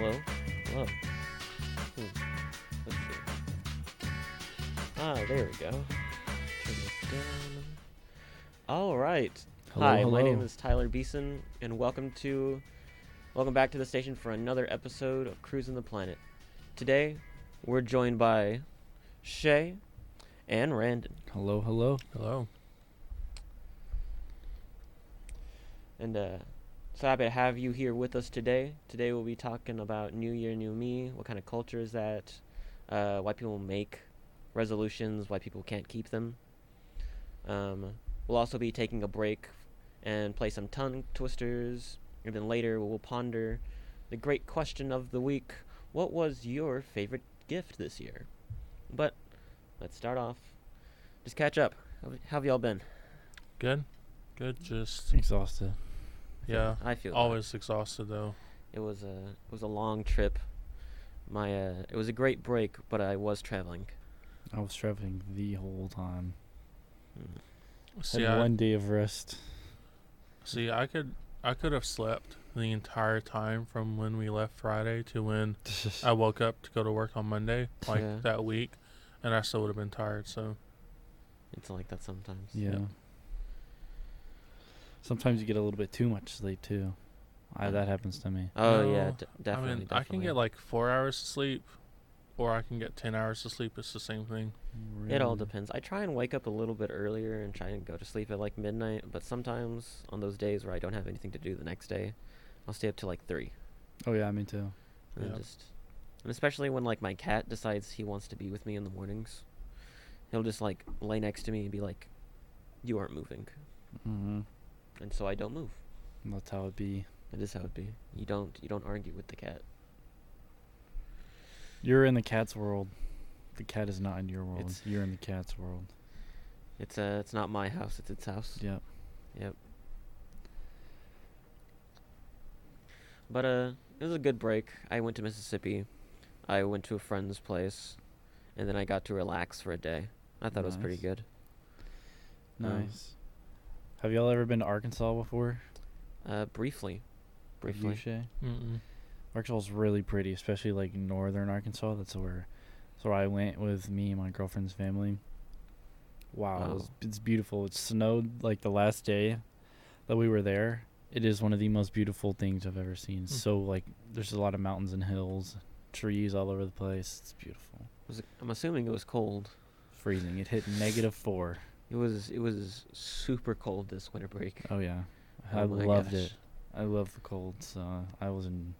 Hello? Hello? Hmm. Let's see. Ah, there we go. Turn this down. All right. Hello, Hi, my name is Tyler Beeson, and welcome to, welcome back to the station for another episode of Cruising the Planet. Today, we're joined by Shay and Randon, Hello, hello. Hello. and uh, so happy to have you here with us today. Today, we'll be talking about New Year, New Me. What kind of culture is that? Uh, why people make resolutions? Why people can't keep them? Um, we'll also be taking a break and play some tongue twisters. And then later we'll ponder the great question of the week What was your favorite gift this year? But let's start off. Just catch up. How, how have y'all been? Good. Good. Just Exhausted. Yeah. I feel that. Always exhausted though. It was a it was a long trip. My uh, it was a great break, but I was traveling. I was traveling the whole time. Mm. See, Had I, one day of rest. see, I could, I could have slept the entire time from when we left Friday to when I woke up to go to work on Monday, like Yeah. that week, and I still would have been tired. So It's like that sometimes. yeah. Yep. Sometimes you get a little bit too much sleep too. I, that happens to me. Oh yeah, d- definitely. I mean, I can get like four hours of sleep, or I can get ten hours of sleep. It's the same thing. It all depends. I try and wake up a little bit earlier and try and go to sleep at like midnight, but sometimes on those days where I don't have anything to do the next day, I'll stay up till like three. Oh yeah, me too. And then Yep. just and especially when like my cat decides he wants to be with me in the mornings. He'll just like lay next to me and be like, You aren't moving. hmm And so I don't move. That's how it be. That is how it be. You don't you don't argue with the cat. You're in the cat's world. The cat is not in your world. It's- You're in the cat's world. It's uh it's not my house, it's its house. Yep. Yep. But uh it was a good break. I went to Mississippi. I went to a friend's place and then I got to relax for a day. I thought it was pretty Nice. good. Um, Nice. Have y'all ever been to Arkansas before? Uh briefly. Briefly. Shay? Mm-mm. Arkansas's really pretty, especially like northern Arkansas. That's where, that's where I went with me and my girlfriend's family. Wow, it was, it's beautiful. It snowed like the last day that we were there. It is one of the most beautiful things I've ever seen. Hmm. So like, there's a lot of mountains and hills, trees all over the place. It's beautiful. Was it, I'm assuming it was cold. Freezing. It hit negative four. It was it was super cold this winter break. Oh yeah, Oh I loved gosh. it. I love the cold. So I was in,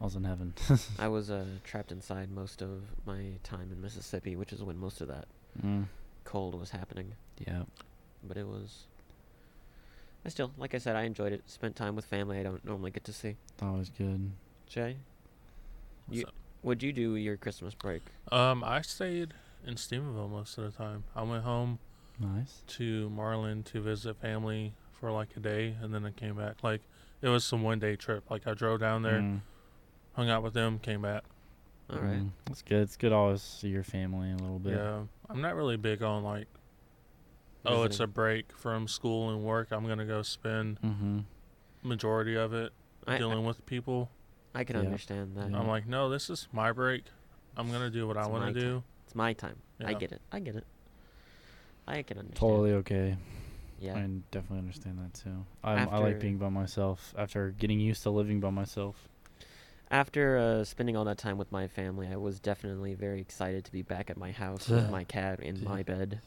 I was in heaven. I was uh, trapped inside most of my time in Mississippi, which is when most of that mm, cold was happening. yeah. But it was. I still, like I said, I enjoyed it. Spent time with family I don't normally get to see. That was good. Jay, You- So- what'd you do your Christmas break? um, I stayed in Stephenville most of the time. I went home Nice. to Marlin to visit family for like a day, and then I came back. Like it was some one day trip. Like I drove down there, Mm. hung out with them, came back. All right. Mm, That's good. It's good to always see your family a little bit. Yeah, I'm not really big on like, oh, it's a break from school and work. I'm gonna go spend Mm-hmm. majority of it I, I, dealing with people. I can Yeah. understand that. Yeah. I'm like, no, this is my break. I'm gonna do what I want to do. It's my time. I get it. I get it. I can understand. Totally okay. Yeah. I definitely understand that too. I'm, I like being by myself after getting used to living by myself. After uh, spending all that time with my family, I was definitely very excited to be back at my house with my cat in my bed.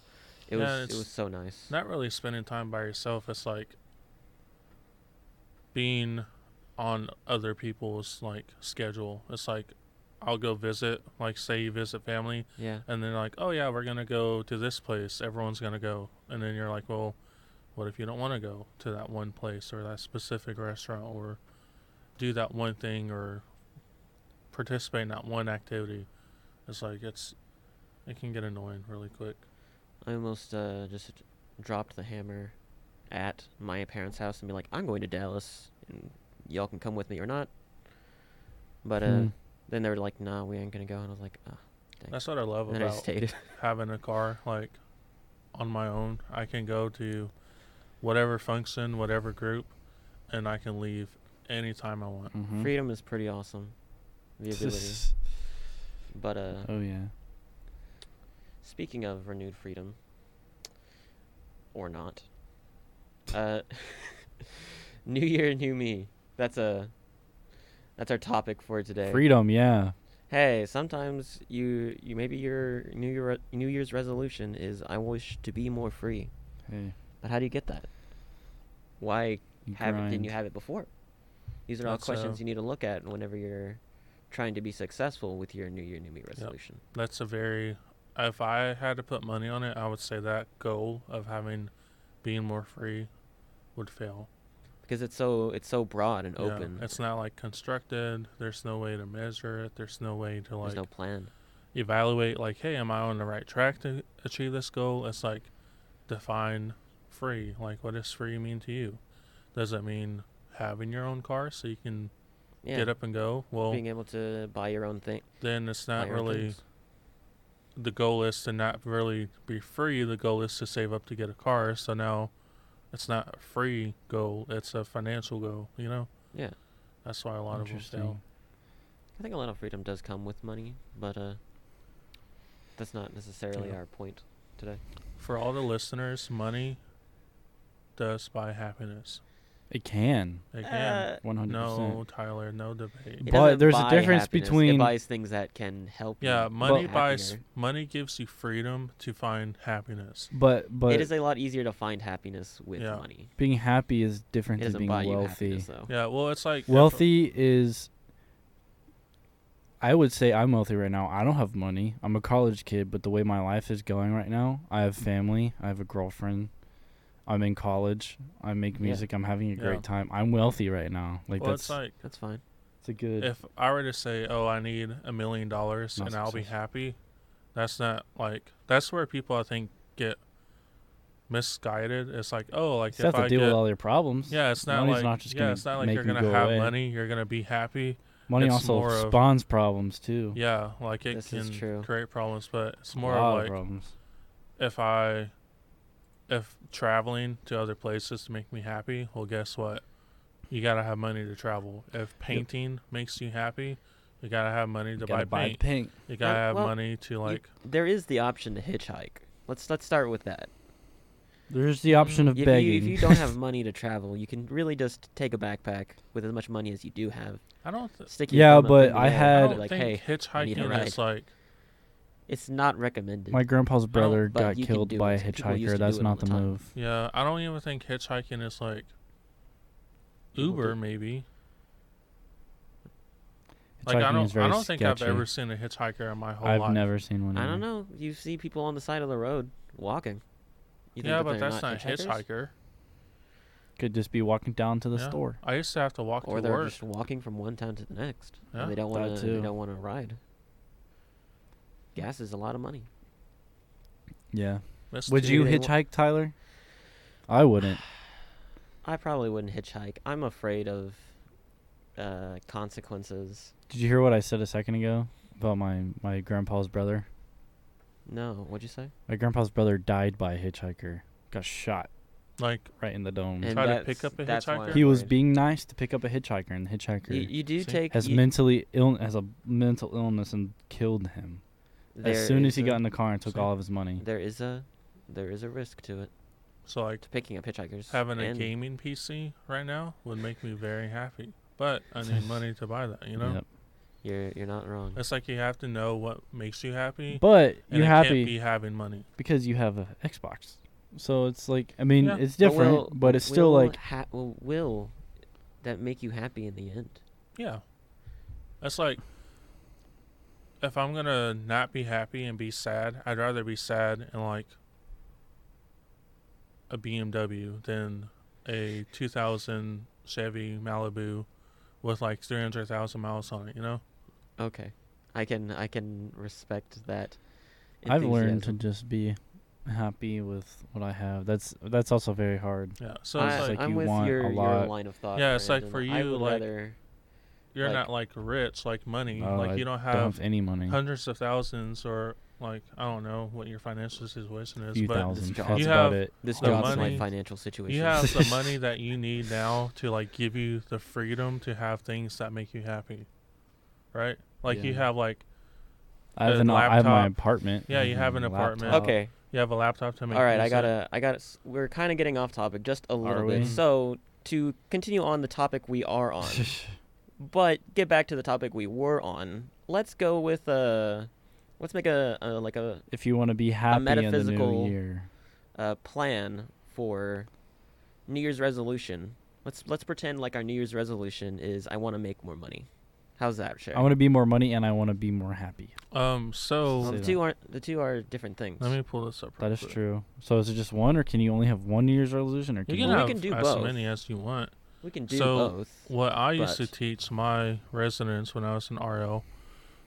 It Yeah, was it was so nice. Not really spending time by yourself. It's like being on other people's like schedule. It's like I'll go visit, like say you visit family, yeah. and then like, oh yeah, we're gonna go to this place. Everyone's gonna go, and then you're like, well, what if you don't want to go to that one place or that specific restaurant or do that one thing or participate in that one activity? It's like it's it can get annoying really quick. I almost uh, just dropped the hammer at my parents' house and be like, "I'm going to Dallas, and y'all can come with me or not." But uh, Hmm. Then they were like, "No, we ain't gonna go," and I was like, "Ah." dang." That's what I love and then I about having a car like on my own. I can go to whatever function, whatever group, and I can leave anytime I want. Mhm. Freedom is pretty awesome. the ability. but uh, oh yeah. speaking of renewed freedom, or not, uh, New Year, new me. That's a that's our topic for today. Freedom, yeah. Hey, sometimes you you maybe your New Year New Year's resolution is I wish to be more free. Hey, But how do you get that? Why haven't didn't you have it before? These are all That's, uh, questions you need to look at whenever you're trying to be successful with your New Year New Me resolution. That's a very. If I had to put money on it, I would say that goal of having, being more free, would fail. Because it's so it's so broad and open. Yeah. It's not like constructed. There's no way to measure it. There's no way to like. There's no plan. evaluate. Like, hey, am I on the right track to achieve this goal? It's like define free. Like, what does free mean to you? Does it mean having your own car so you can Yeah. get up and go? Well, Being able to buy your own thing. then it's not really. The goal is to not really be free. The goal is to save up to get a car. So now, it's not a free goal. It's a financial goal. You know. Yeah. That's why a lot of them Interesting. fail. I think a lot of freedom does come with money, but uh that's not necessarily Yeah. our point today. For all the listeners, money does buy happiness. It can. It can. Uh, One hundred no. Tyler, no debate. it But doesn't there's a buy difference happiness, between- it buys things that can help you. Yeah, you money be buys happier. money gives you freedom to find happiness. But but it is a lot easier to find happiness with Yeah. money. being happy is different than doesn't being buy you wealthy. happiness though. Yeah, well, it's like if- Wealthy is. I would say I'm wealthy right now. I don't have money. I'm a college kid, but the way my life is going right now, I have family. I have a girlfriend. I'm in college. I make Yeah. music. I'm having a Yeah. great time. I'm wealthy right now. Like well, that's it's like That's fine. it's a good. if I were to say, "Oh, I need a million dollars Not and I'll be happy," that's not like that's where people I think get misguided. It's like, oh, like you have if to I deal get with all your problems. yeah, it's not Money's like not just yeah, it's not like you're gonna go have away. money, you're gonna be happy. Money it's also more of- spawns problems too. Yeah, like it This can create problems, but it's a more lot of of like problems. if I if traveling to other places to make me happy, well guess what? You gotta have money to travel. If painting makes you happy, you gotta have money to buy buy paint. paint. You gotta Yeah, have well, money to You- like there is the option to hitchhike. Let's let's start with that. There's the option of If begging. you, if you don't have money to travel, you can really just take a backpack with as much money as you do have. I don't th- Stick your Yeah, but I air and I had- don't like, think hey, hitchhiking is like it's not recommended. My grandpa's brother but got you can killed do by a it. People used hitchhiker. to That's it all not the the time. move. yeah, I don't even think hitchhiking is like People Uber do- maybe. Like I Hitchhiking is don't very I don't think I've sketchy. ever seen a hitchhiker in my whole life. I've life. never seen one. I don't know. You see people on the side of the road walking. You think yeah, that but they're that's not, a hitchhikers? hitchhiker. Could just be walking down to the Yeah. store. I used to have to walk Or to they're work. just walking from one town to the next. and Yeah, they don't that to. They too. don't want to ride. Gas is a lot of money. Yeah. Missed Would you they wa- hitchhike, Tyler? I wouldn't. I probably wouldn't hitchhike. I'm afraid of uh, consequences. Did you hear what I said a second ago about my my grandpa's brother? No, what'd you say? My grandpa's brother died by a hitchhiker. Got shot like right in the dome. And Try to pick up a hitchhiker? He was being nice to pick up a hitchhiker, and the hitchhiker You, you do See? take has you- mentally ill has a mental illness and killed him. There as soon as he a- got in the car and took See? all of his money. there is a there is a risk to it so like to picking up hitchhikers. having a gaming PC right now would make me very happy. But I need money to buy that, you know? Yep. You're you're not wrong. It's like you have to know what makes you happy. But and you're it happy can't be having money. because you have a Xbox. So it's like I mean Yeah. it's But different, will- but it's still will like ha- will, will that make you happy in the end? Yeah. That's like if I'm gonna not be happy and be sad, I'd rather be sad in like a BMW than a 2000 Chevy Malibu with like 300,000 miles on it, you know? Okay, I can I can respect that. I've learned to just be happy with what I have. That's that's also very hard. Yeah. So I, it's It's like, like I'm you with want your, a your line of thought. Yeah, it's like Brandon. for I you, would like, rather you're like- not like rich, like money. Like I you don't don't have have any money. hundreds of thousands or like I don't know what your financial situation is, few but thousand. You about have- it. this the job's my money- financial situation. You have the money that you need now to like give you the freedom to have things that make you happy. Right? Like you have like I have an, I have my apartment. Yeah, you have an a apartment. laptop. Okay. you have a laptop to make. All right, I gotta, I gotta. We're kind of getting off topic just a little bit. So to continue on the topic we are on, but get back to the topic we were on. Let's go with a. let's make a, a like a, if you want to be happy in the metaphysical- new year, a plan for New Year's resolution. Let's let's pretend like our New Year's resolution is I want to make more money. How's that, Shay? I want to be more money and I want to be more happy. Um. So Well, the two aren't the two are different things. let me pull this up. That is quick. true. So is it just one, or can you only have one New Year's resolution, or You can can Well, we have can do as both. many as you want. We can do So, both. What I used to teach my residents when I was in RL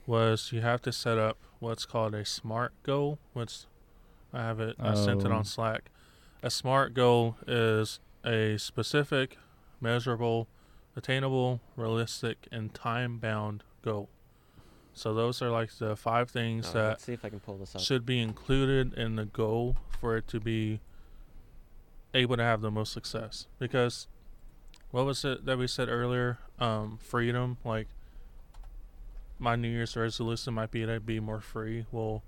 was you have to set up what's called a SMART goal, which I have it. I sent it Oh. on Slack. A SMART goal is a specific, measurable, attainable, realistic, and time-bound goal. So those are like the five things Oh, that see if I can pull this up. should be included in the goal for it to be able to have the most success. Because what was it that we said earlier? Um, freedom. Like my New Year's resolution might be to be more free. Well,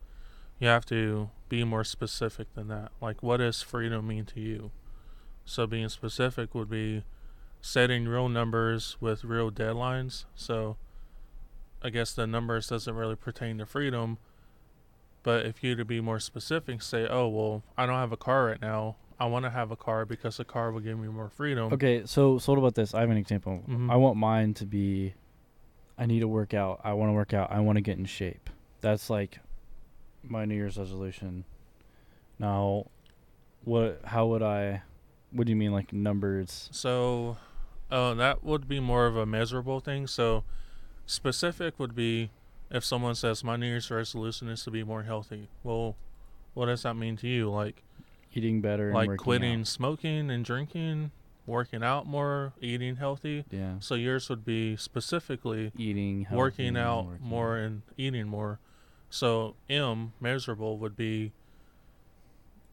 you have to be more specific than that. Like, what does freedom mean to you? So, being specific would be setting real numbers with real deadlines. So, I guess the numbers doesn't really pertain to freedom. But if you to be more specific, say, oh well, I don't have a car right now. I want to have a car because a car will give me more freedom. Okay, so so what about this? I have an example. Mhm. I want mine to be I need to work out. I want to work out. I want to get in shape. That's like my New Year's resolution. Now, what how would I what do you mean like numbers? So, uh, that would be more of a measurable thing. So, specific would be if someone says my New Year's resolution is to be more healthy. Well, what does that mean to you? Like, Eating better like quitting out. smoking and drinking, working out more, eating healthy. Yeah. So yours would be specifically Eating working out working more and eating more. So M measurable would be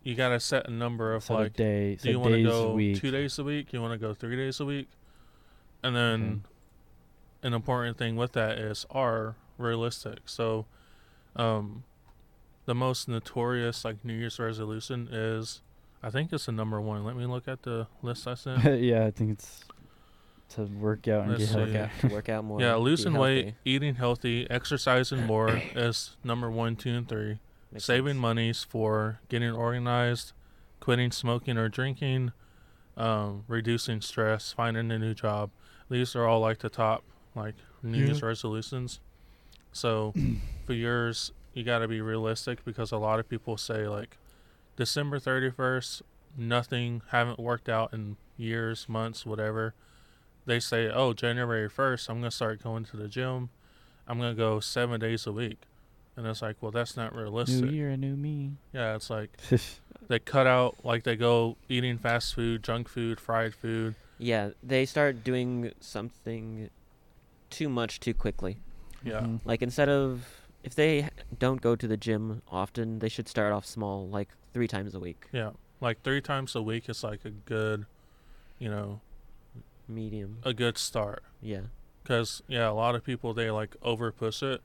you got to set a number of Set like day, do you want to go week. two days a week? You want to go three days a week? And then an important thing with that is are realistic. So, um, the most notorious like New Year's resolution is, I think it's the number one. Let me look at the list I sent. yeah, I think it's to work out and Let's get see. healthy. to work out more. yeah, losing weight, eating healthy, exercising more is number one, two, and three. Makes saving sense. monies for getting organized, quitting smoking or drinking, um, reducing stress, finding a new job. These are all like the top like New Year's resolutions. So for yours, you got to be realistic because a lot of people say like December 31st, nothing haven't worked out in years, months, whatever. They say, "Oh, January 1st, I'm going to start going to the gym. I'm going to go 7 days a week." And it's like, "Well, that's not realistic." New year, new me. Yeah, it's like they cut out like they go eating fast food, junk food, fried food. Yeah, they start doing something too much too quickly. Yeah. Mhm. Like instead of if they don't go to the gym often, they should start off small, like three times a week. Yeah. Like 3 times a week is like a good, you know, Medium. a good start Yeah. cuz yeah, a lot of people they like over push it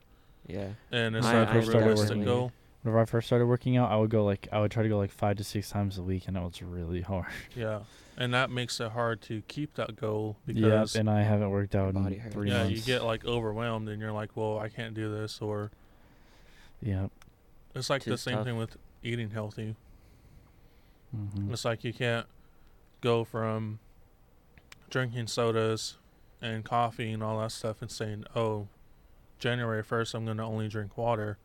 Yeah. and it's I- not I a started realistic goal. Whenever I first started working out, I would go like I would try to go like five to six times a week, and that was really hard. Yeah. And that makes it hard to keep that goal Yeah, because and I haven't worked out in hurts. three yeah, months. you get like overwhelmed and you're like, "Well, I can't do this," or yeah. it's like the same tough. thing with eating healthy. hmm It's like you can't go from drinking sodas and coffee and all that stuff and saying, "Oh, January first, I'm going to only drink water."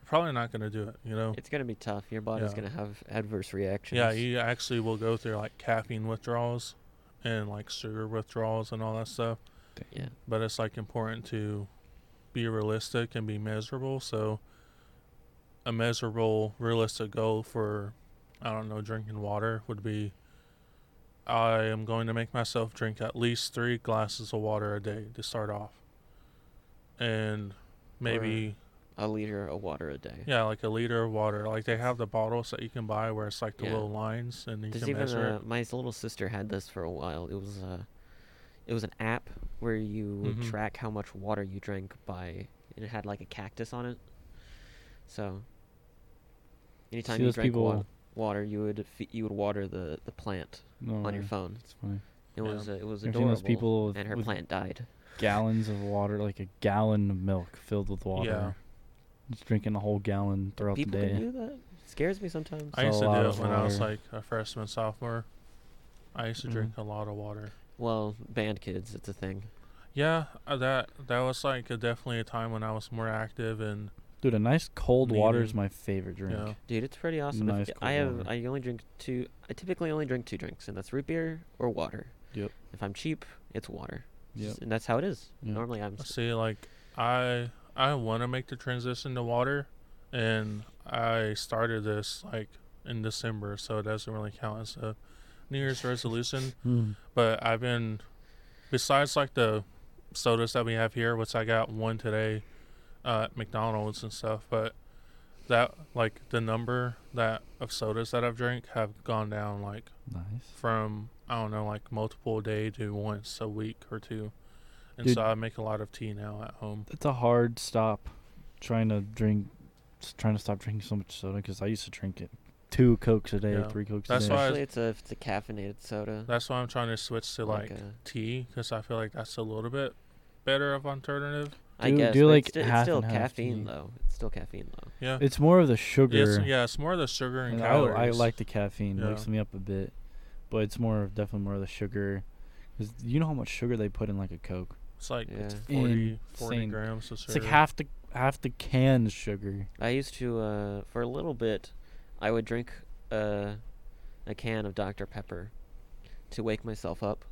You're probably not going to do it. You know? It's gonna be tough. Your body's Yeah. gonna have adverse reactions. Yeah, you actually will go through like caffeine withdrawals and like sugar withdrawals and all that stuff. Yeah. But it's like important to be realistic and be measurable. So, a measurable, realistic goal for, I don't know, drinking water would be I am going to make myself drink at least three glasses of water a day to start off. And maybe, A liter of water a day. yeah, like a liter of water. Like they have the bottles that you can buy where it's like the Yeah. little lines and you There's can even measure uh, it. my little sister had this for a while. It was uh, it was an app where you would Mhm. track how much water you drank by and it had like a cactus on it. So anytime See you those drank wa- people- water, you would fe- you would water the, the plant No, on your yeah, phone. It's funny. It Yeah. was uh, it was I've seen adorable. those people with, and her with plant died. gallons of water, like a gallon of milk filled with water. Yeah. Just drinking a whole gallon throughout People the can day. do that. scares me sometimes. I used to lot do it of when I was water. like a freshman, sophomore. I used to Mhm. drink a lot of water. well, band kids, it's a thing. Yeah, uh, that that was like a, definitely a time when I was more active and Dude, a nice cold water is my favorite drink. yeah. Dude, it's pretty awesome. Nice cold I have water. I only drink two. I typically only drink two drinks, and that's root beer or water. Yep. If I'm cheap, it's water. It's Yep. And that's how it is. Yep. Normally, I'm. s- See, like I I want to make the transition to water, and I started this like in December, so it doesn't really count as a New Year's resolution. Hmm. But I've been, besides like the sodas that we have here, which I got one today uh, at McDonald's and stuff, but that like the number that of sodas that I've drank have gone down like Nice. from I don't know like multiple a day to once a week or two, and Dude. so I make a lot of tea now at home. It's a hard stop trying to drink, trying to stop drinking so much soda because I used to drink it. Two Cokes a day, Yeah. three Cokes That's a day. why Especially, it's a it's a caffeinated soda. That's why I'm trying to switch to like, a- tea because I feel like that's a little bit better of alternative. I do- guess. do like it's, sti- it's still and caffeine tea. though. It's still caffeine though. Yeah, It's more of the sugar. It's, yeah, it's more of the sugar and and I, calories. I like the caffeine. Yeah. Wakes me up a bit, but it's more of definitely more of the sugar. Cause you know how much sugar they put in like a Coke. It's like Yeah. 40, 40 Insane. grams of sugar. It's like half the half the can sugar. I used to uh, for a little bit, I would drink uh, a can of Dr Pepper to wake myself up.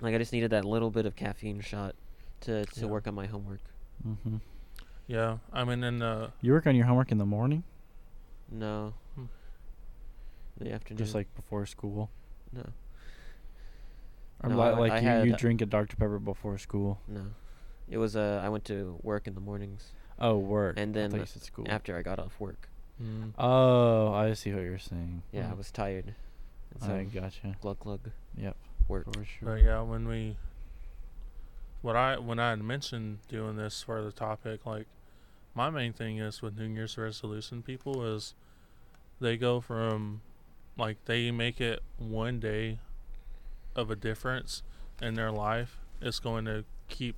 Like I just needed that little bit of caffeine shot to to Yeah. work on my homework. hmm Yeah, I mean, in the You work on your homework in the morning, No. Hmm. The afternoon. just like before school. no, Or No, li- like I you, had- you drink a Dr Pepper before school. no. It was uh I went to work in the mornings Oh, work. And I thought then you said school. after I got off work. mm, Oh, I see what you're saying. Yeah, I Mhm. was tired. So I gotcha. glug glug Yep. work. For sure. but yeah, when we, what I when I had mentioned doing this for the topic, like my main thing is with New Year's resolution people is they go from like they make it one day of a difference in their life. It's going to keep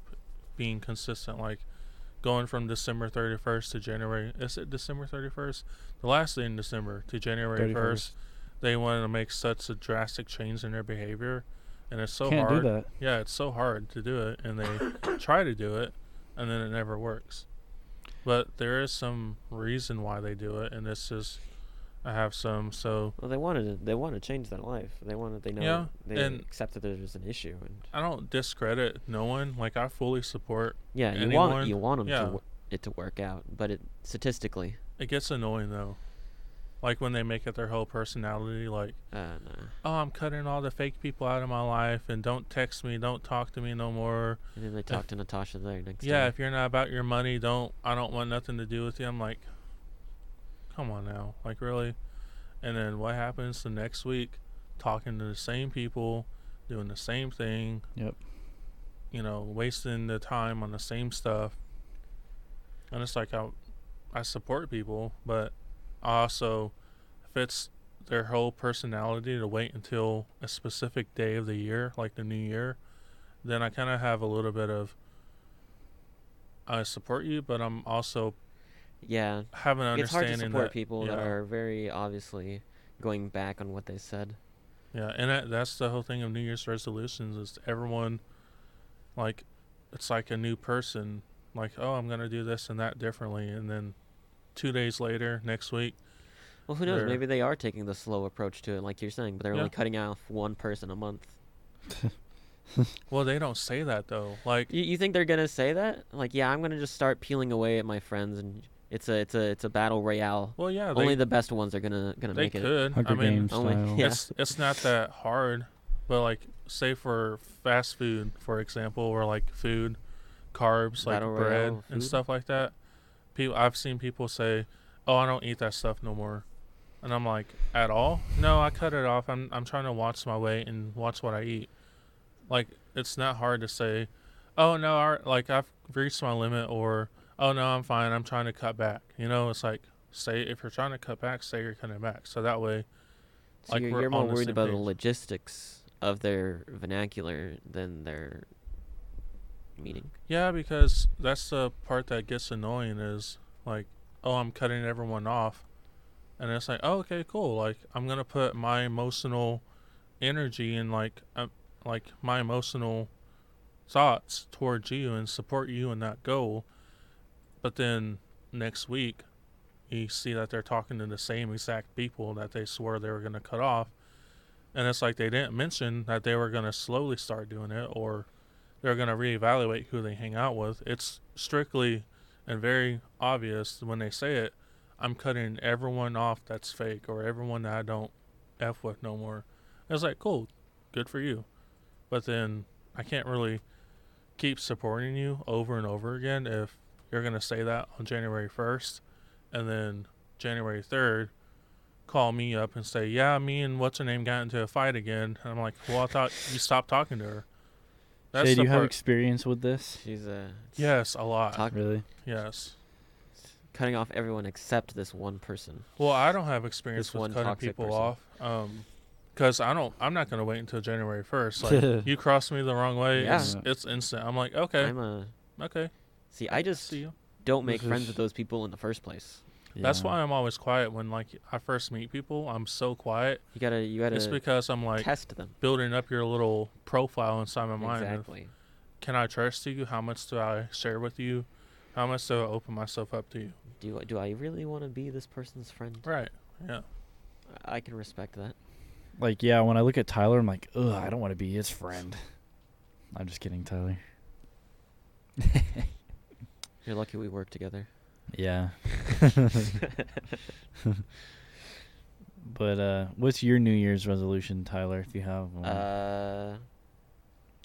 being consistent, like going from December 31st to January. Is it December 31st? The last day in December to January 1st. They want to make such a drastic change in their behavior, and it's so Can't hard. do that. Yeah, it's so hard to do it, and they try to do it, and then it never works. But there is some reason why they do it, and it's just I have some. So Well, they wanted to, they want to change their life. They wanted they know Yeah, they and- accept that there's an issue and I don't discredit no one. Like I fully support. yeah, you Anyone- want you want 'em yeah. to wo- it to work out, but it statistically, It gets annoying though, like when they make it their whole personality. Like, uh, no. oh, I'm cutting all the fake people out of my life, and don't text me, don't talk to me no more. And then they talk to Natasha there next. Yeah, day. if you're not about your money, don't. I don't want nothing to do with you. I'm like, come on now, like really. And then what happens the next week? Talking to the same people, doing the same thing. Yep. You know, wasting the time on the same stuff. And it's like I, I support people, but I also, fits their whole personality to wait until a specific day of the year, like the new year, then I kind of have a little bit of. I support you, but I'm also yeah. have an It's hard to support that people that are very obviously going back on what they said. Yeah, and that, that's the whole thing of New Year's resolutions is everyone, like, it's like a new person. Like, oh, I'm gonna do this and that differently, and then two days later, next week, Well, who knows? Maybe they are taking the slow approach to it, like you're saying, but they're Yeah. only cutting off one person a month. well, they don't say that though. Like, You, you think they're gonna say that? Like, yeah, I'm gonna just start peeling away at my friends, and it's a it's a it's a battle royale. well, yeah, Only the best ones are gonna gonna they make it. could. Hunger I mean, Games only- style. yeah. it's it's not that hard, but like, say for fast food, for example, or like food, carbs, like Battle bread Royale and stuff like that. People, I've seen people say, "Oh, I don't eat that stuff no more," and I'm like, "At all? No, I cut it off. I'm I'm trying to watch my weight and watch what I eat." Like, it's not hard to say, "Oh no, our, like I've reached my limit or oh no i'm fine i'm trying to cut back you know it's like say if you're trying to cut back say you're cutting back so that way So Like, you're, you're more worried about the logistics of their vernacular than their meaning. yeah because that's the part that gets annoying is like oh i'm cutting everyone off. And it's like oh okay cool. Like i'm gonna put my emotional energy and like um, like my emotional thoughts towards you and support you in that goal. But then next week you see that they're talking to the same exact people that they swore they were going to cut off. And it's like they didn't mention that they were going to slowly start doing it or they're going to reevaluate who they hang out with. It's strictly and very obvious when they say it i'm cutting everyone off that's fake or everyone that i don't f with no more. It's like cool good for you. But then i can't really keep supporting you over and over again if you're going to say that on january 1st and then january 3rd call me up and say yeah me and what's her name got into a fight again. And i'm like well i thought you stopped talking to her Shay, do the you have part- experience with this? She's uh, yes a lot talk, Really? yes cutting off everyone except this one person. Well, I don't have experience This with one cutting toxic people person. off. Um, because I don't. I'm not gonna wait until January first. Like you cross me the wrong way, Yeah. it's it's instant. I'm like, okay, I'm a okay, see. I just see you. don't make This friends is- with those people in the first place. That's why I'm always quiet when like I first meet people. I'm so quiet. You gotta you gotta It's because I'm like test them. building up your little profile inside my mind. of, Exactly. Can I trust you? How much do I share with you? How much do I open myself up to you? Do I- do I really want to be this person's friend? Right. Yeah. I can respect that. Like, yeah, when I look at Tyler, I'm like, ugh, I don't want to be his friend. I'm just kidding, Tyler. You're lucky we work together. Yeah. but uh, what's your New Year's resolution, Tyler? If you have one, Uh,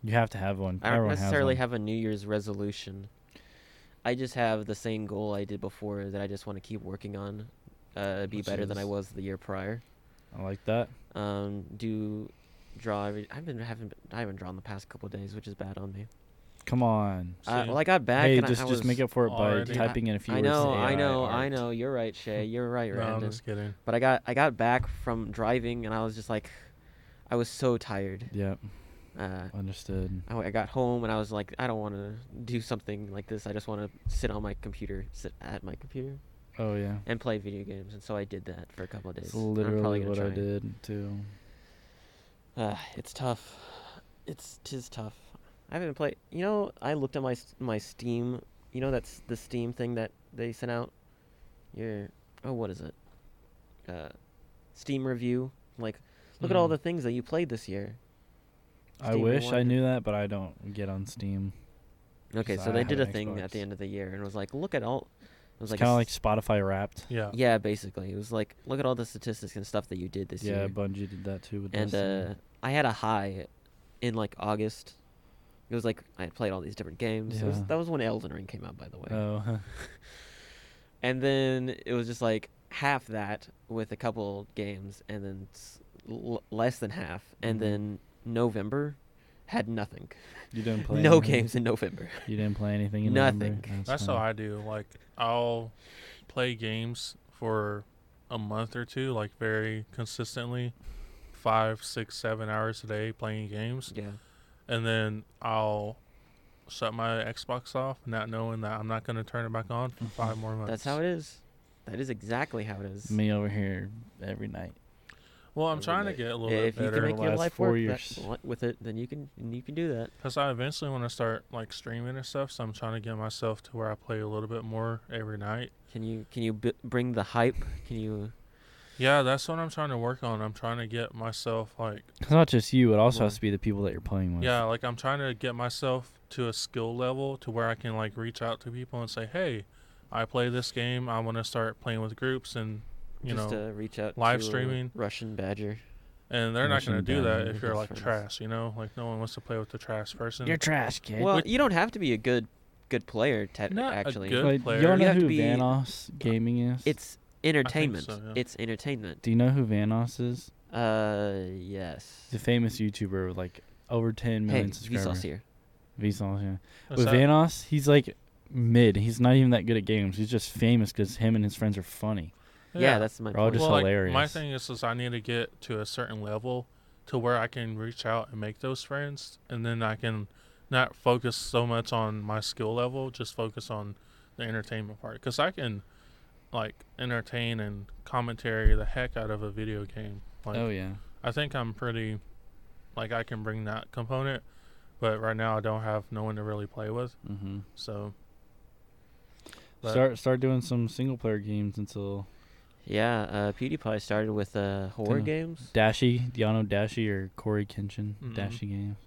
you have to have one. I don't Everyone necessarily have a New Year's resolution. I just have the same goal I did before that I just want to keep working on, uh, be Which better than I was the year prior. I like that. Um, do draw. Every, I've been haven't I haven't drawn the past couple days, which is bad on me. Come on. Uh, well, I got back. hey, and just I, just make was- up for it by already- typing in a few I words. know, to I know, I know. You're right, Shay. You're right, No, I'm Randon. just kidding. But I got I got back from driving, and I was just like, I was so tired. Yep, Uh, understood. I, I got home and I was like, I don't want to do something like this. I just want to sit on my computer, sit at my computer, Oh yeah, and play video games. And so I did that for a couple of days. it's and I'm literally probably gonna what I try. did too. Uh, it's tough. It's tis tough. I haven't played. You know, I looked at my my Steam. You know that's the Steam thing that they sent out. Your oh, what is it? Uh, Steam review. Like, look at all Mhm. the things that you played this year. I Steam wish I knew that, but I don't get on Steam. Okay, so I they did a an thing at the end of the year, and it was like, look at all. It was It's like kind of like Spotify Wrapped. Yeah. Yeah, basically, it was like, look at all the statistics and stuff that you did this Yeah, year. Yeah, Bungie did that too with and Destiny. uh, I had a high in like August. It was like I had played all these different games. It was, Yeah. that was when Elden Ring came out, by the way. oh, and then it was just like half that with a couple games, and then s- l- less than half, and Mhm. then November had nothing. you didn't play no anything? games in November. You didn't play anything in November? Nothing. November? That's fine. how I do. Like I'll play games for a month or two, like very consistently, five, six, seven hours a day playing games, Yeah. And then I'll shut my Xbox off, not knowing that I'm not going to turn it back on for mm-hmm. five more months. That's how it is. That is exactly how it is. Me over here every night. Well, I'm Every trying to get a little if bit you better can make your life work that, with it, then you can you can do that. because I eventually want to start like streaming and stuff. So I'm trying to get myself to where I play a little bit more every night. Can you can you b- bring the hype? Can you? Yeah, that's what I'm trying to work on. I'm trying to get myself like It's not just you. It also Well- has to be the people that you're playing with. Yeah, like I'm trying to get myself to a skill level to where I can like reach out to people and say, "Hey, I play this game. I want to start playing with groups and you just know, reach out live to a streaming. Russian Badger. and they're not going to do that if you're like friends. trash, you know? Like no one wants to play with the trash person. You're trash, kid. Well, Which- you don't have to be a good good player. Te- Not a actually, good- player. you don't You know have to who be- Vanoss Gaming is? it's entertainment. so, yeah. It's entertainment. Do you know who Vanoss is? Uh, yes. He's a famous YouTuber with like over 10 million Hey, subscribers. Vsauce here. Vsauce, yeah. Is With that- Vanoss, he's like mid. He's not even that good at games. He's just famous because him and his friends are funny. Yeah, that's my They're all point. just well, like, my thing is, is I need to get to a certain level to where I can reach out and make those friends, and then I can not focus so much on my skill level, just focus on the entertainment part. Because I can, like, entertain and commentary the heck out of a video game. Like, oh yeah. I think I'm pretty, like, I can bring that component, but right now I don't have no one to really play with. Mm-hmm. So, But- Start start doing some single player games until Yeah, uh, PewDiePie started with uh, horror Kinda- games. Dashie, Diano Dashie or Corey Kenshin Mm-mm. Dashie games.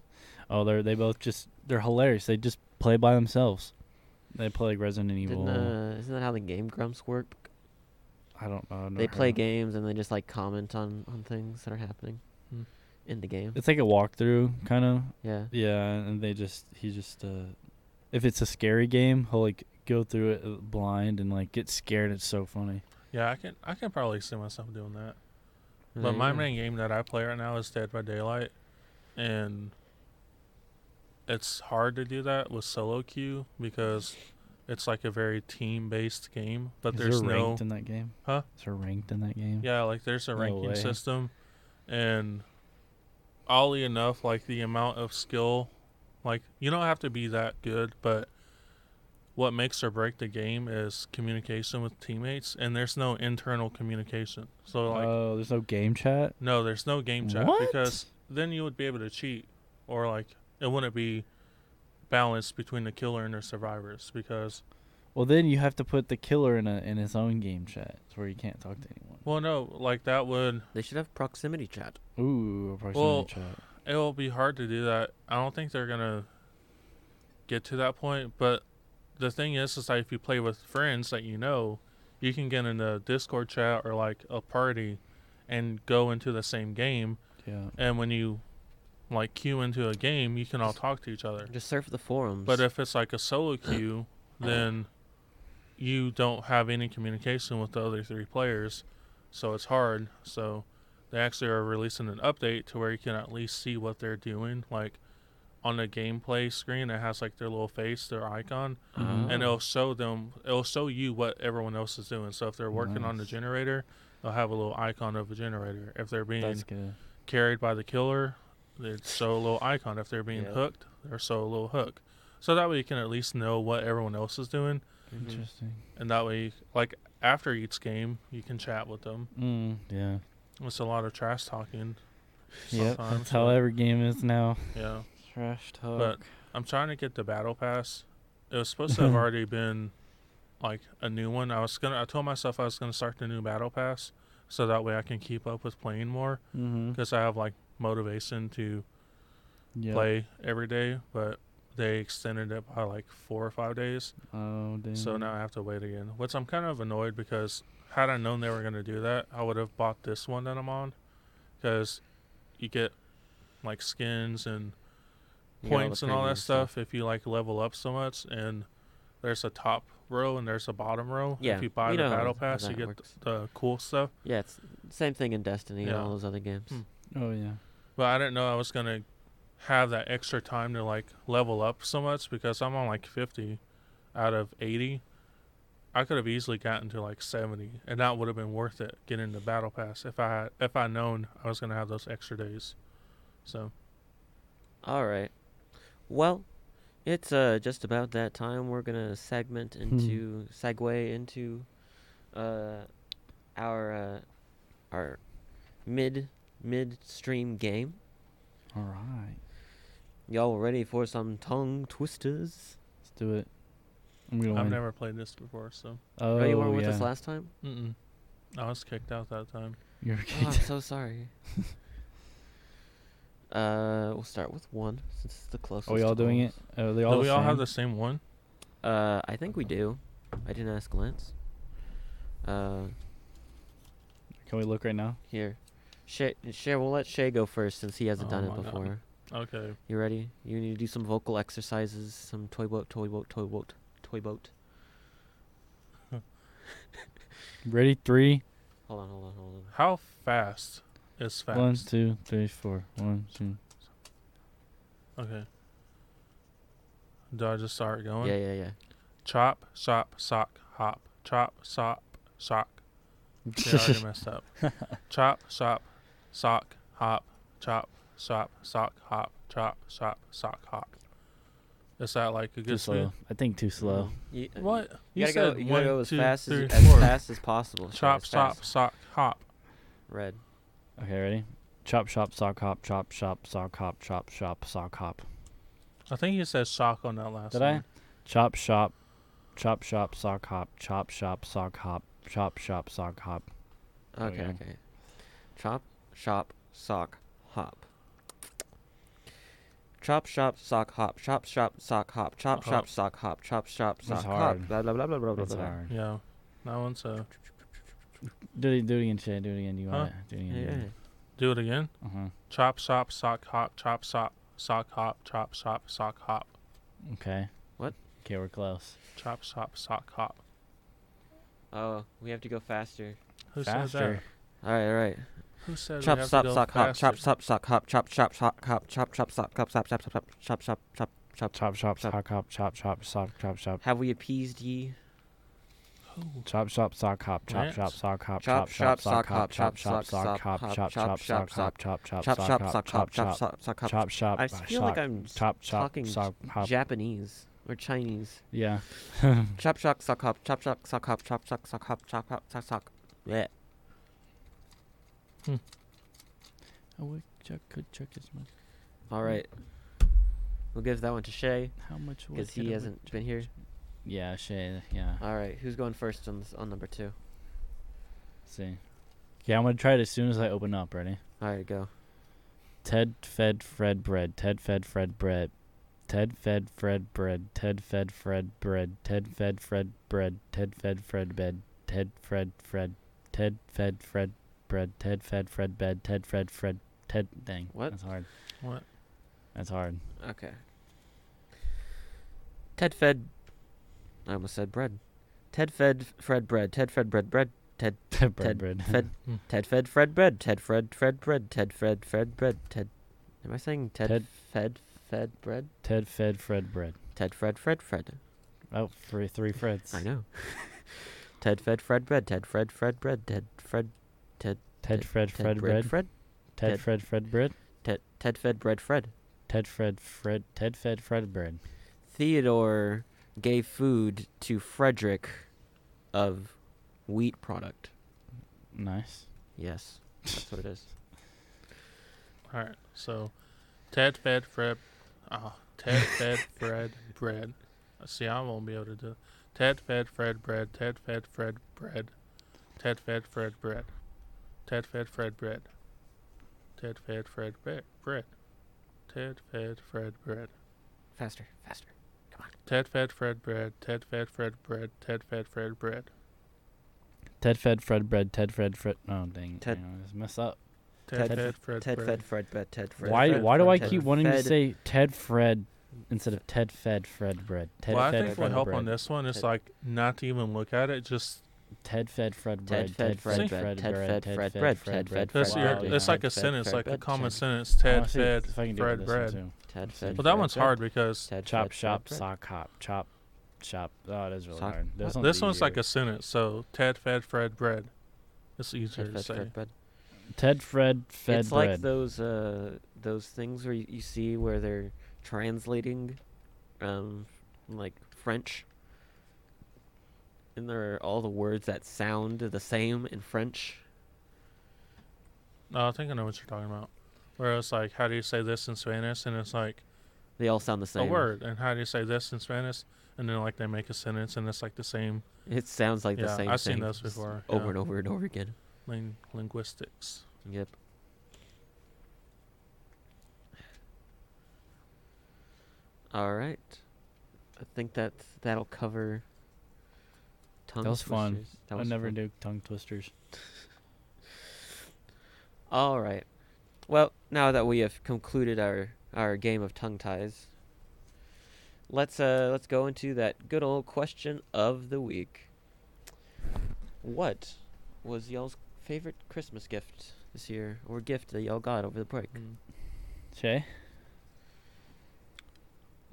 Oh, they're they both just they're hilarious. They just play by themselves. They play like Resident Evil. Didn't, uh, isn't that how the Game Grumps work? I don't know. They play heard games and they just like comment on on things that are happening Hmm. in the game. It's like a walkthrough kind of. Yeah. Yeah, and they just he just uh if it's a scary game, he'll like go through it uh, blind and like get scared. It's so funny. yeah, I can I can probably see myself doing that. There But you my main game that I play right now is Dead by Daylight, and it's hard to do that with solo queue because it's like a very team-based game. But Is there's there no ranked in that game? Huh? Is there ranked in that game? yeah, like there's a No ranking way. system, and oddly enough, like the amount of skill, like you don't have to be that good, but what makes or break the game is communication with teammates, and there's no internal communication. So like. oh, there's no game chat. No, there's no game chat What? because then you would be able to cheat, or like it wouldn't be balanced between the killer and the survivors because Well, then you have to put the killer in a in his own game chat, where you can't talk to anyone. well, no, like that would They should have proximity chat. Ooh, a proximity Well, chat. it will be hard to do that. I don't think they're gonna get to that point. But the thing is, is that if you play with friends that you know, you can get in a Discord chat or like a party, and go into the same game. Yeah. And when you like queue into a game, you can all talk to each other. Just surf the forums. But if it's like a solo queue, then you don't have any communication with the other three players, so it's hard. So they actually are releasing an update to where you can at least see what they're doing, like on the gameplay screen. It has like their little face, their icon, Mhm. and it'll show them. It'll show you what everyone else is doing. So if they're working on the generator, they'll have a little icon of a generator. If they're being carried by the killer, they show a little icon. If they're being Yeah. hooked, they show a little hook. So that way you can at least know what everyone else is doing. Interesting. and that way, like after each game, you can chat with them. Mm, yeah. It's a lot of trash talking. Yep. sometimes, That's how every game is now. Yeah, Trash talk. but I'm trying to get the battle pass. It was supposed to have already been like a new one. I was gonna. I told myself I was gonna start the new battle pass, so that way I can keep up with playing more mm-hmm. because I have like motivation to Yep. play every day, but they extended it by like four or five days. Oh damn. So now I have to wait again, which I'm kind of annoyed because had I known they were going to do that, I would have bought this one that I'm on because you get like skins and got all points and all that stuff if you like level up so much. And there's a top row and there's a bottom row. Yeah, If you buy the battle pass, you get works. the cool stuff. Yeah, it's same thing in Destiny and all those other games. Hmm. Oh yeah. But I didn't know I was gonna have that extra time to like level up so much because I'm on like 50 out of 80. I could have easily gotten to like 70, and that would have been worth it getting the battle pass if I had if I known I was gonna have those extra days. So All right. Well, it's uh just about that time. We're gonna segment into segue into uh our uh our mid midstream game. All right. Y'all ready for some tongue twisters? Let's do it. I'm gonna I've win. never played this before, so Oh Oh, you weren't with us last time? Mm-mm. I was kicked out that time. You're Oh, I'm so sorry. uh, we'll start with one since it's the closest. Are we all doing it? Are they all Do the we all have the same one? Uh, I think we do. I didn't ask Lance. Uh, Can we look right now? here, Shay. Shay, we'll let Shay go first since he hasn't Oh done it my God. before. Okay. You ready? You need to do some vocal exercises, some toy boat, toy boat, toy boat, toy boat. Ready? Three. Hold on, hold on, hold on. How fast is fast? One, two, three, four. One, two. Okay. Do I just start going? Yeah, yeah, yeah. Chop, shop, sock, hop. Chop, sop, sock. See, I already messed up. Chop, shop, sock, hop. Chop, shop, sock, hop. Chop, shop, sock, hop. Is that like a Too good slow. speed? I think too slow. Mm-hmm. You, What? You, gotta go. You gotta one, go as two, fast three, as, as fast as possible. Shay, Chop, as sock, hop. Red. Okay, ready? Chop, shop, sock, hop. Chop, shop, sock, hop. Chop, shop, sock, hop. I think you said shock on that last one. Did one. I? Chop, shop, chop, shop, sock, hop. Chop, shop, sock, hop. Chop, shop, sock, hop. Okay, okay. Chop, shop, sock, hop. Chop, shop, sock, hop. Chop, shop, sock, hop. Chop, Uh-huh. shop, sock, hop. Chop, shop, That's sock, hop. hard. Blah blah blah blah blah blah That's blah. hard. Yeah. That one's a. Do it, do it again, Shay. Do it again. You Huh? want it? Do it Yeah, again. yeah. Do it again. Uh huh. Chop, shop, sock, hop. Chop, sock, sock, hop. Chop, shop, sock, hop. Okay. What? Okay, we're close. Chop, shop, sock, hop. Oh, we have to go faster. Who Faster. said All right, all right. That? Who said Chop, we have stop, to go sock, hop. Chop, faster? stop, sock, hop. Chop, chop, sock, hop. Chop, chop, sock, hop. Chop, chop, chop, chop, chop, chop, chop. Chop, chop, Chop. sock, hop. Chop, chop, sock, chop, chop. Have we appeased ye? Who? Chop, chop, sock, hop. Chop, Rants? chop, sock, hop. Chop, Chop, chop, sock, sock, hop. hop. Chop, Chop, chop, sock, sock, hop. hop. Chop, Chop, chop, chop, sock, hop. Chop, chop, Chop, sock, chop, hop. sock, Chop, hop. Chop, chop, sock, sock, hop. chop, chop. I feel like I'm s- chop, chop, talking sock, hop. Japanese or Chinese. Yeah. Chop, chop, sock, hop. Chop, chop, sock, hop. Chop, chop, sock, hop. Chop, chop, sock, sock. Yeah. Hmm. A woodchuck could chuck his mouth. All right. We'll give that one to Shay How much wood because he hasn't been here. Yeah, Shay. Yeah. All right. Who's going first on this, on number two? see. Yeah, I'm gonna try it as soon as I open up. Ready? All right, go. Ted fed Fred bread. Ted fed Fred bread. Ted fed Fred bread. Ted fed Fred bread. Ted fed Fred bread. Ted fed Fred bed. Ted Fred Fred. Ted fed Fred bread. Ted fed Fred bed. Ted fed Fred. Ted. Dang. What? That's hard. What? That's hard. Okay. Ted fed. I almost said bread. Ted fed Fred bread. Ted fed bread bread. Ted Ted bread Ted bread. fed Hmm. Ted fed Fred bread. Ted Fred Fred bread. Ted Fred Fred bread. Ted. Am I saying Ted, Ted- fed Fed bread? Ted fed Fred bread. Ted Fred Fred Fred. Oh, three three Freds. I know. Ted fed Fred bread. Ted Fred Fred bread. Ted Fred Ted Ted- Fred Ted Fred bread bread. Fred. Ted Ted- Fred Fred bread. Ted Ted fed bread Fred. Ted Fred Fred. Ted fed Fred bread. Theodore gave food to Frederick of wheat product. Nice. Yes, that's what it is. All right. So, Ted fed Fred. Oh, Ted fed Fred bread. See, I won't be able to do. Ted fed Fred bread. Ted fed Fred bread. Ted fed Fred bread. Ted fed Fred bread. Ted fed Fred bread. Bread. Ted fed Fred bread. Faster, faster. Come on. Ted fed Fred bread. Ted fed Fred bread. Ted fed Fred bread. Ted fed Fred bread. Ted fed Fred. Oh dang. Ted- dang, I just mess up. Ted, Ted fed Fred Ted bread. fed Fred bread. Ted Fred. why? Fred Why do I Fred keep bread. wanting to say Ted Fred instead of Ted fed Fred bread? Ted well, I think Fred what help bread. on this one is Ted- like not to even look at it, just Ted fed Fred Ted bread. Ted fed Fred bread. Ted fed Fred bread. Ted fed That's Fred bread. it's like a sentence, like a common sentence. Ted fed if I can do it Fred with this one bread. Ted fed Well, that one's hard because Ted Chop shop sock hop chop chop. Oh, it is really hard. This, one's like a sentence. So Ted fed Fred bread. It's easier to say. Ted Fred fed Fred. it's like those uh those things where you, you see where they're translating um like French and there are all the words that sound the same in French. No, I think I know what you're talking about. Where it's like, how do you say this in Spanish? And it's like They all sound the same. a word. And how do you say this in Spanish? And then like they make a sentence, and it's like the same. It sounds like the Yeah, same I've seen those before, Over yeah. and over and over again. Ling- linguistics. Yep. All right. I think that that'll cover tongue That was fun. twisters. That I was never fun. do tongue twisters. All right. Well, now that we have concluded our our game of tongue ties, let's uh let's go into that good old question of the week. What was y'all's favorite Christmas gift this year, or gift that y'all got over the break? Shay,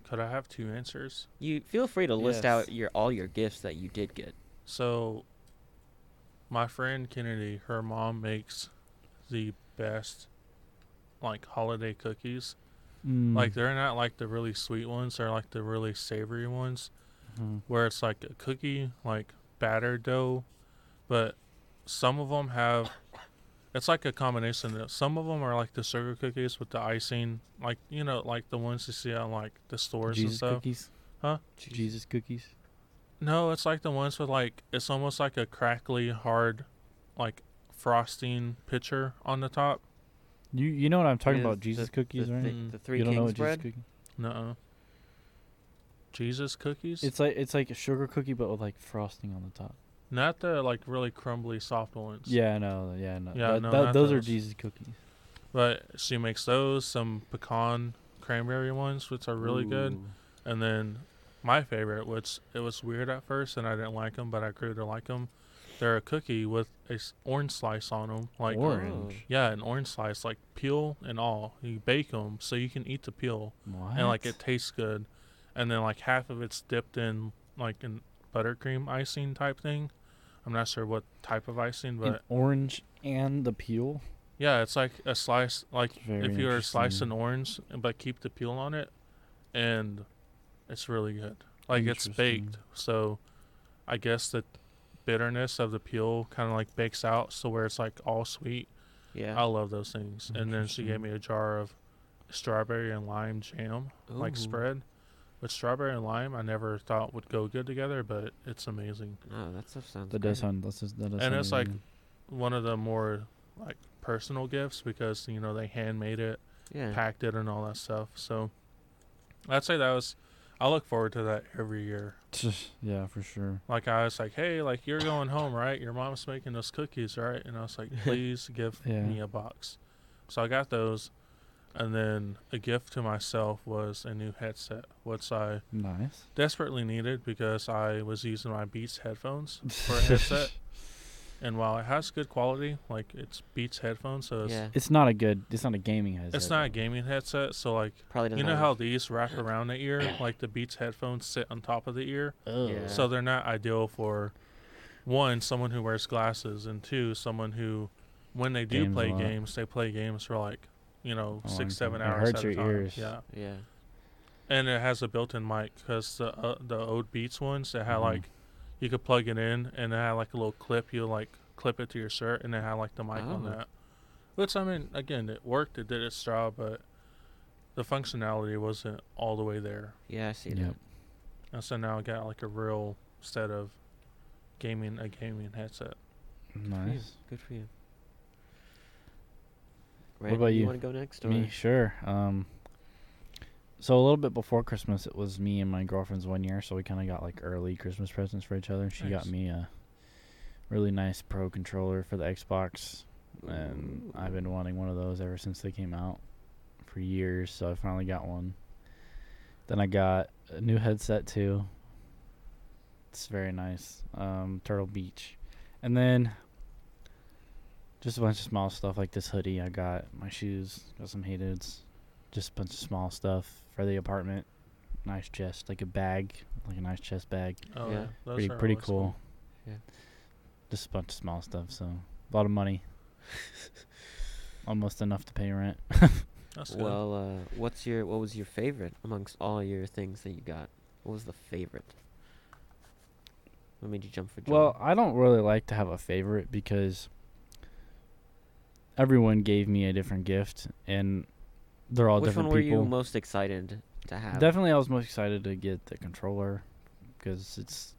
Could I have two answers? You feel free to list Yes. out your all your gifts that you did get. So, my friend Kennedy, her mom makes the best like holiday cookies. Mm. Like they're not like the really sweet ones; they're like the really savory ones, Mhm. where it's like a cookie like batter dough, but some of them have. It's like a combination. of- Some of them are like the sugar cookies with the icing, like you know, like the ones you see on like the stores and Jesus stuff. cookies. Huh? Jesus cookies. No, it's like the ones with like it's almost like a crackly hard, like frosting pitcher on the top. You you know what I'm talking about? Jesus the, cookies, the, right? thi- Mm. the three you don't know kings what bread. Jesus cookie? No. Jesus cookies? It's like it's like a sugar cookie, but with like frosting on the top. not the like really crumbly soft ones. Yeah, no, yeah, no. Yeah, That- no, that- not those, are. Jesus cookies. But she makes those, some pecan cranberry ones, which are really good. And then my favorite, which it was weird at first and I didn't like them, but I grew to like them. They're a cookie with a s- orange slice on them. Like, Orange. yeah, an orange slice, like peel and all. You bake them so you can eat the peel. What? and like it tastes good and then like half of it's dipped in like in buttercream icing type thing i'm not sure what type of icing An but orange and the peel. yeah it's like a slice like Very if you were to slice interesting. an orange but keep the peel on it and it's really good. Like it's baked. So i guess the bitterness of the peel kind of like bakes out so where it's like all sweet. Yeah. i love those things. And then she gave me a jar of strawberry and lime jam like spread. With strawberry and lime i never thought would go good together but it's amazing. Oh, that stuff sounds. That does sound. That's just, that does And sound it's like- really one of the more like personal gifts because you know they handmade it Yeah. packed it and all that stuff. So i'd say that was i look forward to that every year yeah, for sure. like i was like hey like you're going home right your mom's making those cookies right and i was like please give Yeah. me a box so i got those and then a gift to myself was a new headset which i Nice. desperately needed because I was using my Beats headphones for a headset. And while it has good quality, like it's Beats headphones, so it's, yeah. It's not a good. It's not a gaming headset. it's not a gaming headset. So like Probably doesn't. you know have- how these wrap around the ear, like the Beats headphones sit on top of the ear, Ugh. Yeah. so they're not ideal for one someone who wears glasses, and two someone who, when they do Games play games, they play games for like you know A long six seven time. It hours hurts at your time. ears. Yeah. Yeah. and it has a built-in mic because the uh, the old Beats ones that had Mhm. like you could plug it in and it had like a little clip you like clip it to your shirt and it had like the mic on Oh. that. Which I mean, again, it worked, it did its job, but the functionality wasn't all the way there. Yeah. I see Yep. that. And so now I got like a real set of gaming a gaming headset. Good for you. Nice. Good for you. What Right, about you? want to go next? Or? Me, sure. Um, so a little bit before Christmas, it was me and my girlfriend's one year, so we kind of got like early Christmas presents for each other. She got me a really nice Pro controller for the Xbox, and I've been wanting one of those ever since they came out for years. So I finally got one. Then I got a new headset too. It's very nice. Um, Turtle Beach, and then just a bunch of small stuff like this hoodie. I got my shoes, got some hateds, just a bunch of small stuff for the apartment. Nice chest, like a bag, like a nice chest bag. Oh Yeah. yeah, those pretty are pretty always cool. Yeah. Just a bunch of small stuff, so a lot of money. Almost enough to pay rent. That's good. Well, uh, what's your what was your favorite amongst all your things that you got? What was the favorite? What made you jump for joy? Well, I don't really like to have a favorite because everyone gave me a different gift, and they're all which different one were people. you most excited to have? Definitely, I was most excited to get the controller because it's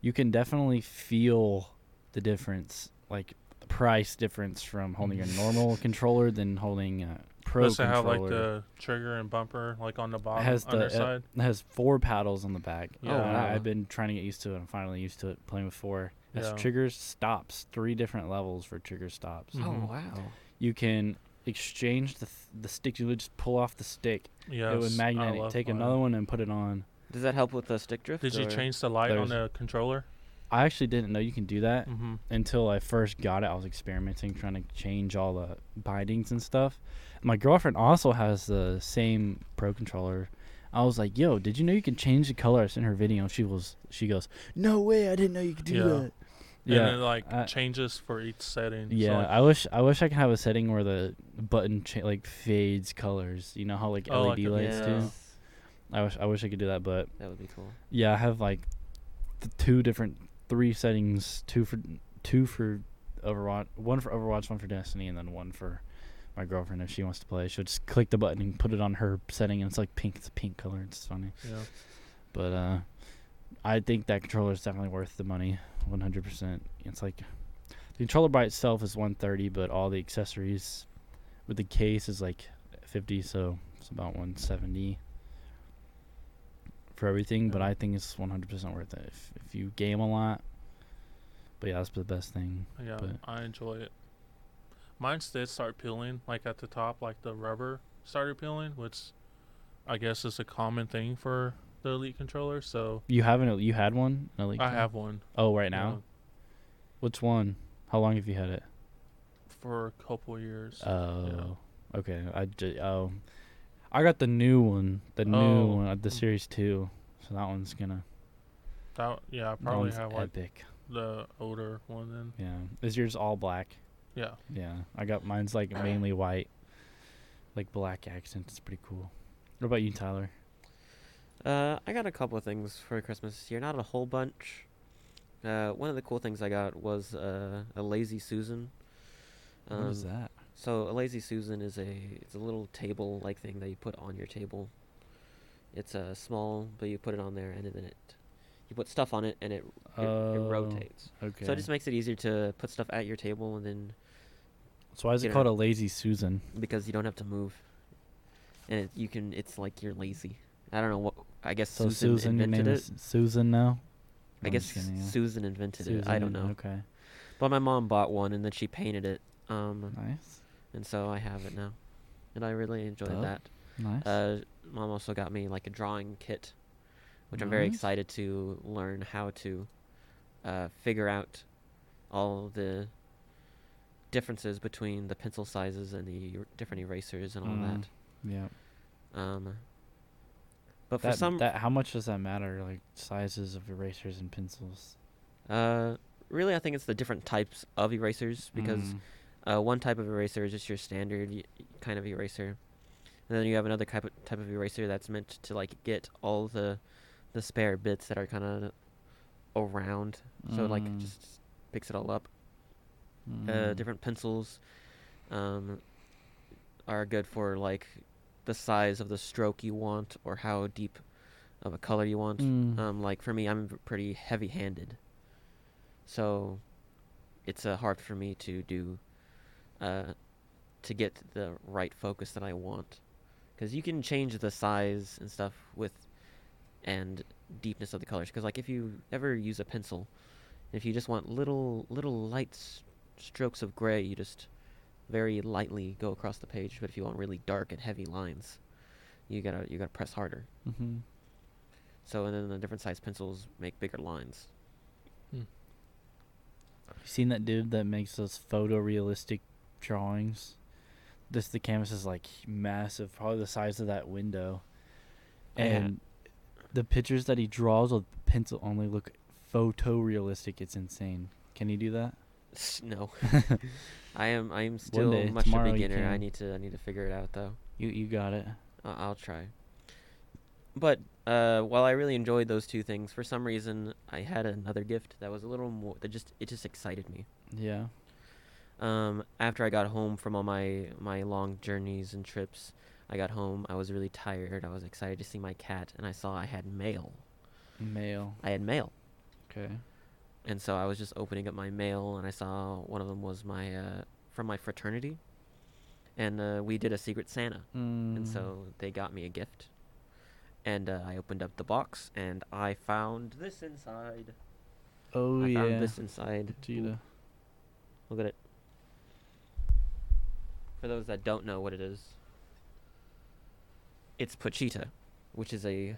you can definitely feel the difference, like the price difference from holding a normal controller than holding a pro Does it have controller. like the trigger and bumper like on the bottom has the, uh, underside? it has four paddles on the back. Yeah. And I, wow. I've been trying to get used to it. I'm finally used to it playing with four. It has Yeah. triggers, stops, three different levels for trigger stops. Oh Mhm. wow! You can exchange the th- the stick. You would just pull off the stick. Yeah, it would I magnetic. Take mine. another one and put it on. Does that help with the stick drift? Did you or- change the light on the controller? I actually didn't know you can do that Mm-hmm. until I first got it. I was experimenting, trying to change all the bindings and stuff. My girlfriend also has the same pro controller. I was like, "Yo, did you know you can change the color?" I sent her video. and She was, she goes, "No way, I didn't know you could do Yeah. that." And it like I- changes for each setting. So, Yeah, like, I wish I wish I could have a setting where the button cha- like fades colors. You know how like Oh, like LED a- lights do. I wish I wish I could do that, but That would be cool. yeah, I have like th- two different three settings, two for two for Overwatch, one for Overwatch, one for Destiny, and then one for my girlfriend if she wants to play. She'll just click the button and put it on her setting, and it's like pink. It's a pink color. It's funny, yeah. but uh, I think that controller is definitely worth the money, 100%. It's like the controller by itself is 130, but all the accessories with the case is like 50, so it's about 170 for everything. But I think it's 100% worth it if, if you game a lot. But yeah, that's the best thing. Yeah, But- I enjoy it. Mine's did start peeling, like at the top, like the rubber started peeling, which I guess is a common thing for the Elite controller. So You haven't? You had one? An Elite I Con- have one Oh, right now. yeah, Which one? How long have you had it? for a couple years. Oh, okay. I ju- oh, I got the new one, the new Oh. one, uh, the Series Two. So that one's gonna. that yeah, I probably have like epic. the older one then. Yeah. Is yours all black? Yeah. Yeah. I got mine's like mainly white, like black accents. It's pretty cool. What about you, Tyler? Uh, I got a couple of things for Christmas this year. Not a whole bunch. Uh, one of the cool things I got was uh, a lazy Susan. what is Um, that? So a lazy Susan is a it's a little table like thing that you put on your table. It's uh, small, but you put it on there, and then it you put stuff on it, and it it, it Oh, rotates. Okay. So it just makes it easier to put stuff at your table, and then so why is it called a lazy Susan? because you don't have to move, and it, you can it's like you're lazy. I don't know what I guess So Susan, Susan, invented it. Susan now. I I'm guess kidding, yeah. Susan invented it. I don't know. Okay. But my mom bought one, and then she painted it. Um, Nice. and so I have it now, and I really enjoyed Dope. that. Nice. Uh, mom also got me like a drawing kit, which I'm very excited to learn how to uh, figure out all the differences between the pencil sizes and the er- different erasers and all Mm, yeah. Um, but for some, that how much does that matter? Like sizes of erasers and pencils. uh, really, I think it's the different types of erasers because Mm, Uh, one type of eraser is just your standard y- kind of eraser, and then you have another type of, type of eraser that's meant to like get all the the spare bits that are kind of around, so it, like Mm. just picks it all up. Uh, mm, different pencils um, are good for like the size of the stroke you want or how deep of a color you want. mm, Um, like for me, I'm pretty heavy-handed, so it's uh, hard for me to do, uh, to get the right focus that I want, because you can change the size and stuff with, and deepness of the colors. Because like if you ever use a pencil, if you just want little little light s- strokes of gray, you just very lightly go across the page. But if you want really dark and heavy lines, you gotta you gotta press harder. mhm. So and then the different size pencils make bigger lines. You seen that dude that makes those photorealistic drawings? This the canvas is like massive, probably the size of that window, I ha- and the pictures that he draws with pencil only look photorealistic. It's insane. Can you do that? No, I am I am still day, much a beginner. I need to I need to figure it out though. You you got it. I I'll try. But uh, while I really enjoyed those two things, for some reason I had another gift that was a little more that just it just excited me. Yeah. Um, after I got home from all my my long journeys and trips, I got home. I was really tired. I was excited to see my cat, and I saw I had mail. Mail. I had mail. Okay. And so I was just opening up my mail, and I saw one of them was my uh, from my fraternity, and uh, we did a Secret Santa, and Mm. so they got me a gift, and uh, I opened up the box, and I found this inside. Oh I yeah. found this inside. Vegeta. Look at it. For those that don't know what it is, it's Pochita, which is a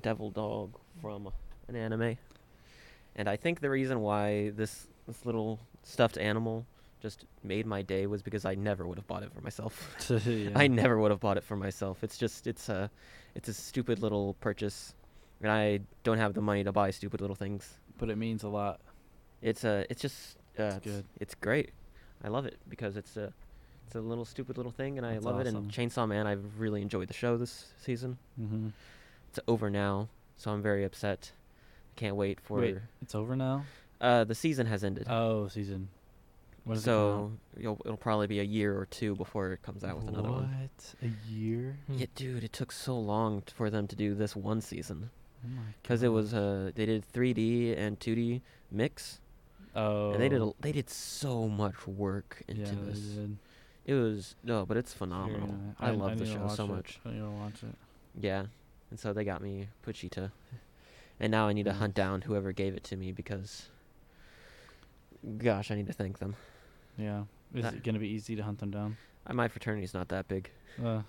devil dog from an anime. And I think the reason why this this little stuffed animal just made my day was because I never would have bought it for myself. Yeah. I never would have bought it for myself. It's just it's a it's a stupid little purchase, and I don't have the money to buy stupid little things. But it means a lot. It's a it's just uh, It's it's, good. it's great. I love it because it's a it's a little stupid little thing, and I That's love it. And Chainsaw Man, I've really enjoyed the show this season. Mm-hmm. It's over now, so I'm very upset. Can't wait for Wait, It's over now. uh the season has ended. Oh, season. When does it come so you'll, it'll probably be a year or two before it comes out? with another one. What? A year? Hmm. Yeah, dude, it took so long t- for them to do this one season Oh my because it was uh they did 3D and 2D mix, Oh. and they did a, they did so much work into yeah, this. They did. It was no, but it's phenomenal. nice. I, love the show so it. much. I need to watch it. Yeah, and so they got me Pochita, and now I need to hunt down whoever gave it to me because, gosh, I need to thank them. Yeah. Is That- it gonna be easy to hunt them down? Uh, my fraternity's not that big, Uh,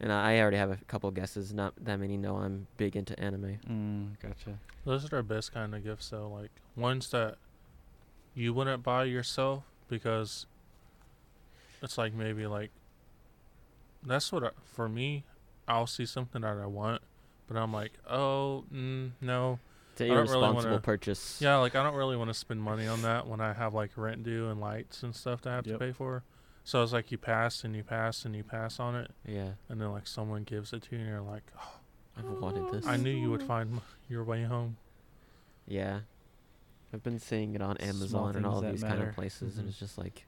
and I I already have a couple guesses. Not that many know I'm big into anime. mm, gotcha. Those are our best kind of gifts, though. Like ones that you wouldn't buy yourself because it's like maybe like that's what I, for me. I'll see something that I want, but I'm like, oh mm, no, It's an I don't really irresponsible wanna- purchase. yeah, like I don't really want to spend money on that when I have like rent due and lights and stuff to have Yep. to pay for. So it's like you pass and you pass and you pass on it, Yeah, and then like someone gives it to you, and you're like, oh, I've wanted this. I knew you would find your way home. Yeah, I've been seeing it on Amazon and all of that these kind of places, and Mhm. it's just like,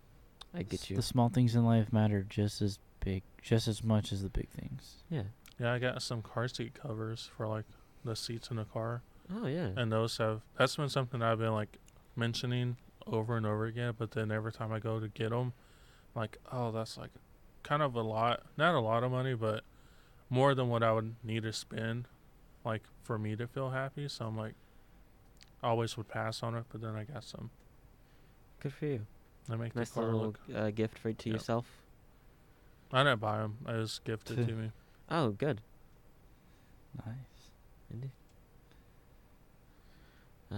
I get S- you. The small things in life matter just as big, just as much as the big things. Yeah. Yeah, I got some car seat covers for like the seats in the car. Oh yeah. and those have that's been something I've been like mentioning over and over again. But then every time I go to get them, like, oh, that's like kind of a lot, not a lot of money, but more than what I would need to spend, like for me to feel happy. So I'm like, I always would pass on it, but then I got some. Good for you. I make Nice the car little look. uh, gift for to Yep. yourself. I didn't buy them; I was gifted to me. Oh, good. Nice. Indeed. Uh,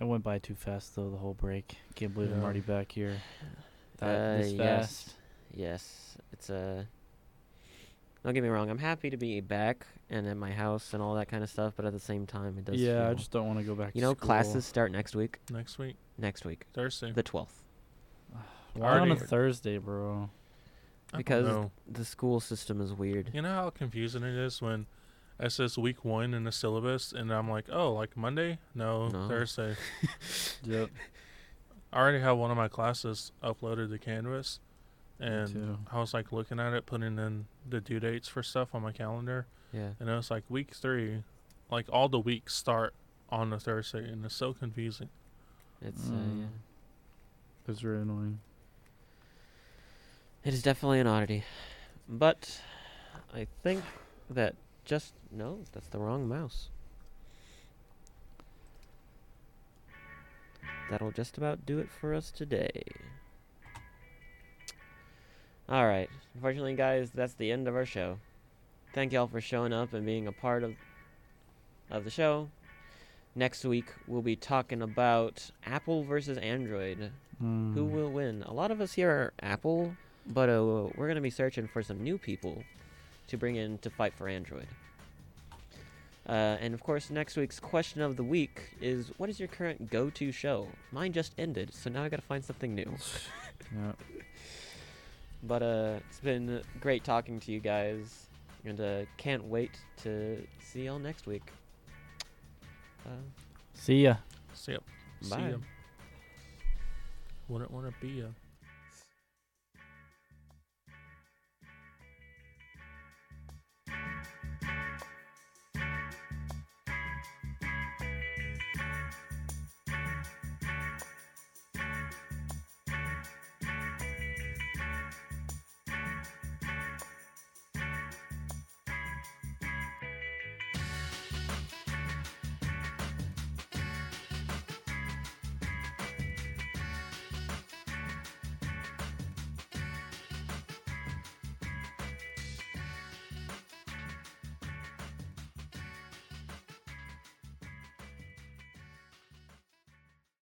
It went by too fast though. The whole break. Can't believe I'm already back here. That uh, this yes. fast. Yes. It's Uh, don't get me wrong. I'm happy to be back and at my house and all that kind of stuff, but at the same time, it does. Yeah, I just don't want to go back. You know, school. classes start next week. Next week, Next week, Thursday. the 12th. Why on a Already- Thursday, bro? I don't because. The school system is weird. You know how confusing it is when it says week one in the syllabus, and I'm like, oh, like Monday? No, No. Thursday. Yep. I already have one of my classes uploaded to Canvas, and I was like looking at it, putting in the due dates for stuff on my calendar, Yeah. and it was like week three, like all the weeks start on a Thursday, and it's so confusing. It's uh, Mm. yeah. It's very annoying. It is definitely an oddity. But I think that just no, that's the wrong mouse. That'll just about do it for us today. All right. Unfortunately, guys, that's the end of our show. Thank y'all for showing up and being a part of of the show. Next week we'll be talking about Apple versus Android. Who Mm. will win? A lot of us here are Apple, but uh, we're gonna be searching for some new people to bring in to fight for Android. Uh, and of course, next week's question of the week is: What is your current go-to show? Mine just ended, so now I gotta find something new. Yeah. But uh, it's been great talking to you guys, and uh, can't wait to see y'all next week. Uh, See ya. See ya. See Bye. ya. Wouldn't want to be ya.